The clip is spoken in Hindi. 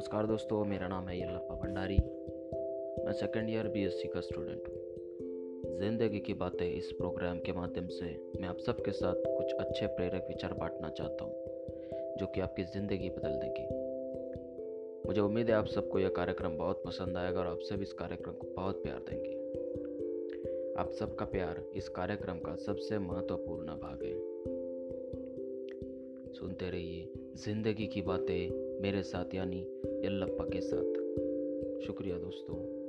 नमस्कार दोस्तों, मेरा नाम है यल्लप्पा भंडारी। मैं सेकेंड ईयर बीएससी का स्टूडेंट हूँ। ज़िंदगी की बातें इस प्रोग्राम के माध्यम से मैं आप सबके साथ कुछ अच्छे प्रेरक विचार बांटना चाहता हूँ, जो कि आपकी ज़िंदगी बदल देगी। मुझे उम्मीद है आप सबको यह कार्यक्रम बहुत पसंद आएगा और आप सब इस कार्यक्रम को बहुत प्यार देंगे। आप सबका प्यार इस कार्यक्रम का सबसे महत्वपूर्ण भाग है। सुनते रहिए, ज़िंदगी की बातें मेरे साथ, यानी यल्लप्पा के साथ। शुक्रिया दोस्तों।